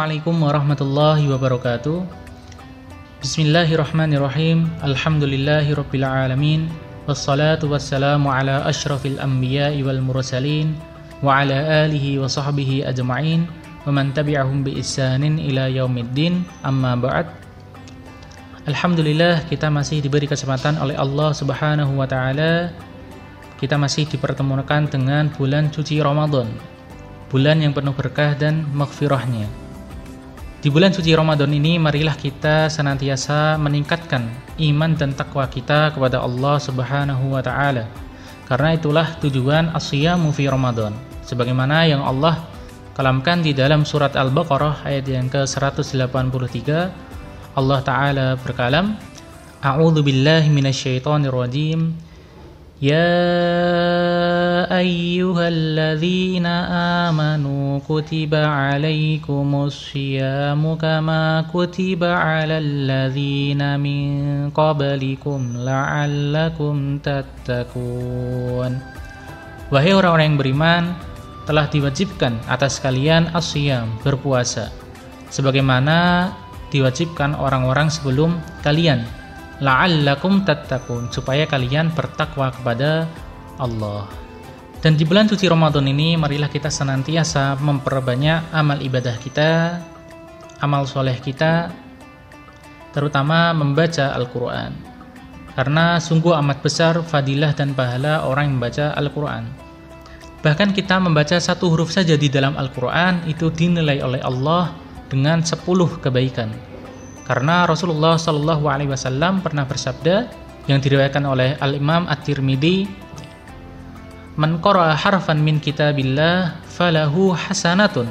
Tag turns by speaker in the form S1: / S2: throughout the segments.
S1: Assalamualaikum warahmatullahi wabarakatuh. Bismillahirrahmanirrahim. Alhamdulillahirabbil alamin. Wassalatu wassalamu ala asyrafil anbiya'i wal mursalin wa ala alihi wa sahbihi ajma'in wa man tabi'ahum bi ihsanin ila yaumiddin. Amma ba'd. Alhamdulillah kita masih diberi kesempatan oleh Allah Subhanahu wa taala. Kita masih dipertemukan dengan bulan suci Ramadan. Bulan yang penuh berkah dan maghfirahnya. Di bulan suci Ramadan ini, marilah kita senantiasa meningkatkan iman dan takwa kita kepada Allah Subhanahu wa Ta'ala, karena itulah tujuan asyamu fi Ramadan, sebagaimana yang Allah kalamkan di dalam surat Al-Baqarah ayat yang ke-183. Allah Ta'ala berkalam, A'udzu billahi minasyaitonir rajim. يا أيها الذين آمنوا كتب عليكم الصيام كما كتب على الذين من قبلكم لعلكم تتقون Wahai orang-orang yang beriman, telah diwajibkan atas kalian asyam, berpuasa, sebagaimana diwajibkan orang-orang sebelum kalian la'allakum tattaqun supaya kalian bertakwa kepada Allah. Dan di bulan suci Ramadan ini marilah kita senantiasa memperbanyak amal ibadah kita, amal soleh kita, terutama membaca Al-Quran. Karena sungguh amat besar fadilah dan pahala orang yang membaca Al-Quran. Bahkan kita membaca satu huruf saja di dalam Al-Quran itu dinilai oleh Allah dengan 10 kebaikan. Karena Rasulullah Shallallahu Alaihi Wasallam pernah bersabda yang diriwayatkan oleh Al Imam At-Tirmidzi, "Man qara'a harfan min kitabillah falahu hasanatun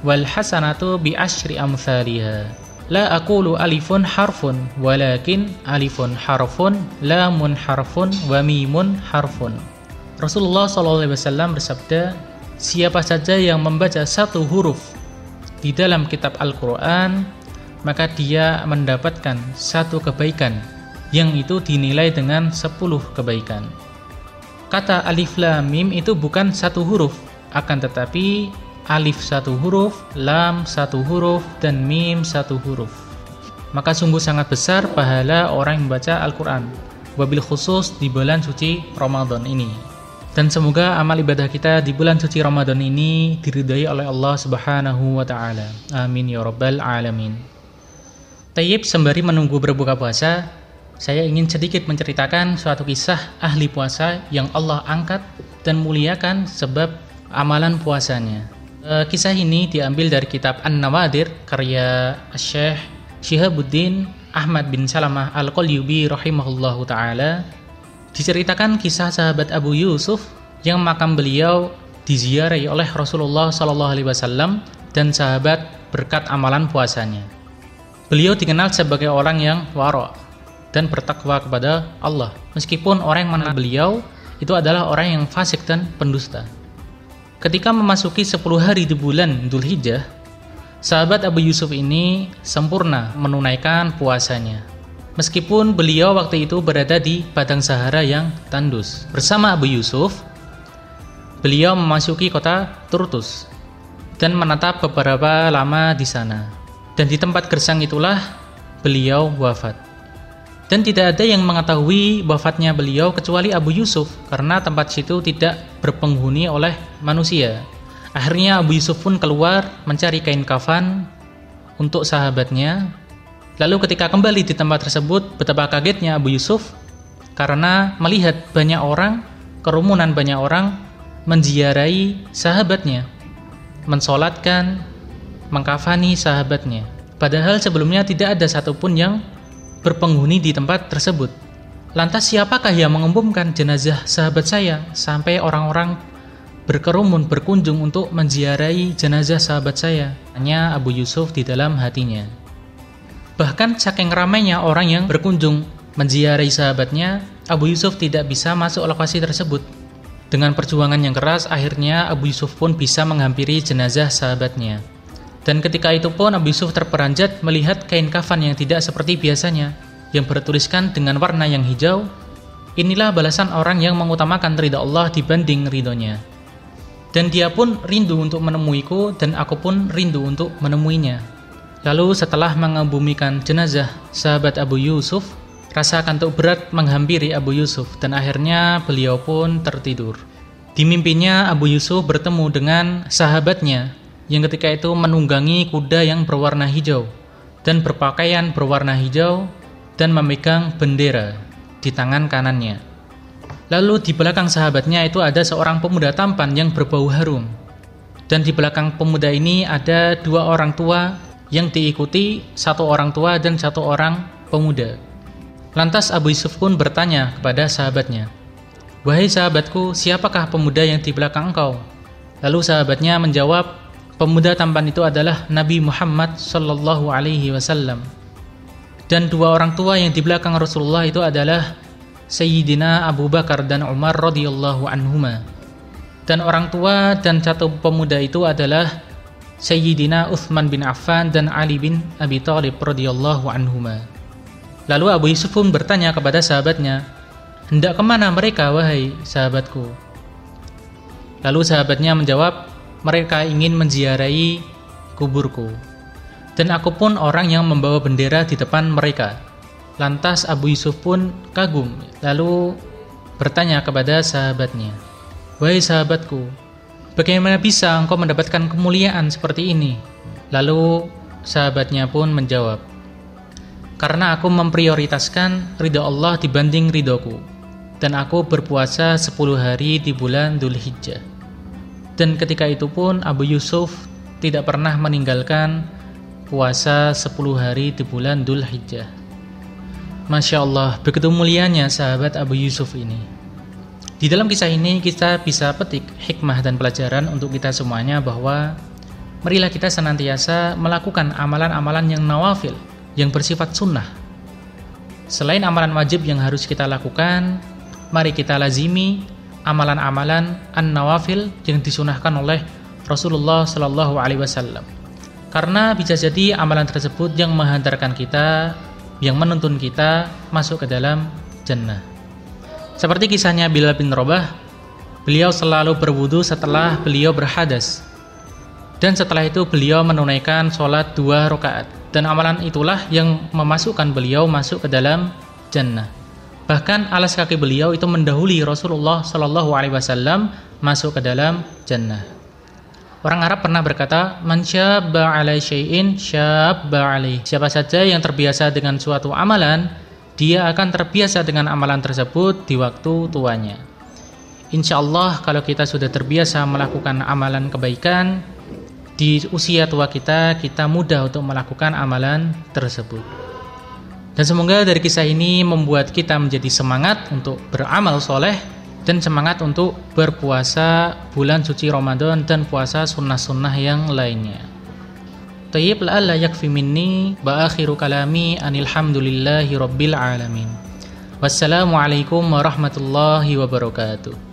S1: wal hasanatu bi asyri amsalihha." La aqulu alifun harfun walakin alifun harfun lamun harfun wa mimun harfun. Rasulullah Shallallahu Alaihi Wasallam bersabda, siapa saja yang membaca satu huruf di dalam kitab Al-Quran maka dia mendapatkan satu kebaikan yang itu dinilai dengan sepuluh kebaikan. Kata alif lam mim itu bukan satu huruf, akan tetapi alif satu huruf, lam satu huruf, dan mim satu huruf. Maka sungguh sangat besar pahala orang yang membaca Al-Quran, wabil khusus di bulan suci Ramadan ini. Dan semoga amal ibadah kita di bulan suci Ramadan ini diridhai oleh Allah Subhanahu wa taala. Amin ya rabbal alamin. Tayyib sembari menunggu berbuka puasa, saya ingin sedikit menceritakan suatu kisah ahli puasa yang Allah angkat dan muliakan sebab amalan puasanya. E, kisah ini diambil dari kitab An-Nawadir karya Syekh Syihabuddin Ahmad bin Salamah Al-Qalyubi rahimahullahu taala. Diceritakan kisah sahabat Abu Yusuf yang makam beliau diziarahi oleh Rasulullah Shallallahu alaihi wasallam dan sahabat berkat amalan puasanya. Beliau dikenal sebagai orang yang waro dan bertakwa kepada Allah. Meskipun orang yang mengenal beliau itu adalah orang yang fasik dan pendusta. Ketika memasuki 10 hari di bulan Dhul Hijjah, sahabat Abu Yusuf ini sempurna menunaikan puasanya. Meskipun beliau waktu itu berada di padang Sahara yang tandus. Bersama Abu Yusuf, beliau memasuki kota Turtus dan menetap beberapa lama di sana. Dan di tempat gersang itulah beliau wafat. Dan tidak ada yang mengetahui wafatnya beliau kecuali Abu Yusuf karena tempat situ tidak berpenghuni oleh manusia. Akhirnya Abu Yusuf pun keluar mencari kain kafan untuk sahabatnya. Lalu ketika kembali di tempat tersebut, betapa kagetnya Abu Yusuf karena melihat banyak orang, kerumunan banyak orang menziarahi sahabatnya, mensolatkan, mengkafani sahabatnya. Padahal sebelumnya tidak ada satupun yang berpenghuni di tempat tersebut. Lantas siapakah yang mengumumkan jenazah sahabat saya sampai orang-orang berkerumun berkunjung untuk menziarahi jenazah sahabat saya? Hanya Abu Yusuf di dalam hatinya. Bahkan saking ramainya orang yang berkunjung menziarahi sahabatnya, Abu Yusuf tidak bisa masuk lokasi tersebut. Dengan perjuangan yang keras, akhirnya Abu Yusuf pun bisa menghampiri jenazah sahabatnya. Dan ketika itu pun Abu Yusuf terperanjat melihat kain kafan yang tidak seperti biasanya, yang bertuliskan dengan warna yang hijau, inilah balasan orang yang mengutamakan ridha Allah dibanding ridhonya. Dan dia pun rindu untuk menemuiku dan aku pun rindu untuk menemuinya. Lalu setelah mengebumikan jenazah sahabat Abu Yusuf, rasa kantuk berat menghampiri Abu Yusuf dan akhirnya beliau pun tertidur. Di mimpinya Abu Yusuf bertemu dengan sahabatnya yang ketika itu menunggangi kuda yang berwarna hijau dan berpakaian berwarna hijau dan memegang bendera di tangan kanannya. Lalu di belakang sahabatnya itu ada seorang pemuda tampan yang berbau harum. Dan di belakang pemuda ini ada dua orang tua yang diikuti satu orang tua dan satu orang pemuda. Lantas Abu Yusuf pun bertanya kepada sahabatnya, Wahai sahabatku, siapakah pemuda yang di belakang engkau? Lalu sahabatnya menjawab, pemuda tampan itu adalah Nabi Muhammad Sallallahu Alaihi Wasallam. Dan dua orang tua yang di belakang Rasulullah itu adalah Sayyidina Abu Bakar dan Umar radhiyallahu anhuma. Dan orang tua dan satu pemuda itu adalah Sayyidina Uthman bin Affan dan Ali bin Abi Thalib radhiyallahu anhuma. Lalu Abu Yusuf pun bertanya kepada sahabatnya, "Hendak ke mana mereka, wahai sahabatku?" Lalu sahabatnya menjawab, "Mereka ingin menziarahi kuburku." Dan aku pun orang yang membawa bendera di depan mereka. Lantas Abu Yusuf pun kagum, lalu bertanya kepada sahabatnya, Wahai sahabatku, bagaimana bisa engkau mendapatkan kemuliaan seperti ini? Lalu sahabatnya pun menjawab, Karena aku memprioritaskan ridho Allah dibanding ridhoku, dan aku berpuasa 10 hari di bulan Dhul Hijjah. Dan ketika itu pun Abu Yusuf tidak pernah meninggalkan puasa 10 hari di bulan Dhul Hijjah. Masya Allah, begitu mulianya sahabat Abu Yusuf ini. Di dalam kisah ini kita bisa petik hikmah dan pelajaran untuk kita semuanya bahwa marilah kita senantiasa melakukan amalan-amalan yang nawafil, yang bersifat sunnah. Selain amalan wajib yang harus kita lakukan, mari kita lazimi amalan-amalan an-nawafil yang disunahkan oleh Rasulullah Shallallahu Alaihi Wasallam. Karena bisa jadi amalan tersebut yang menghantarkan kita, yang menuntun kita masuk ke dalam jannah. Seperti kisahnya Bilal bin Robah, beliau selalu berwudu setelah beliau berhadas. Dan setelah itu beliau menunaikan sholat dua rakaat. Dan amalan itulah yang memasukkan beliau masuk ke dalam jannah. Bahkan alas kaki beliau itu mendahului Rasulullah Shallallahu Alaihi Wasallam masuk ke dalam jannah. Orang Arab pernah berkata, "Man syabba 'alai syai'in syabba 'alai." Siapa saja yang terbiasa dengan suatu amalan, dia akan terbiasa dengan amalan tersebut di waktu tuanya. Insya Allah kalau kita sudah terbiasa melakukan amalan kebaikan di usia tua kita, kita mudah untuk melakukan amalan tersebut. Dan semoga dari kisah ini membuat kita menjadi semangat untuk beramal soleh dan semangat untuk berpuasa bulan suci Ramadan dan puasa sunnah-sunnah yang lainnya. Tayyib la'alla yakfi minni wa akhiru kalami anilhamdulillahi rabbil alamin. Wassalamualaikum warahmatullahi wabarakatuh.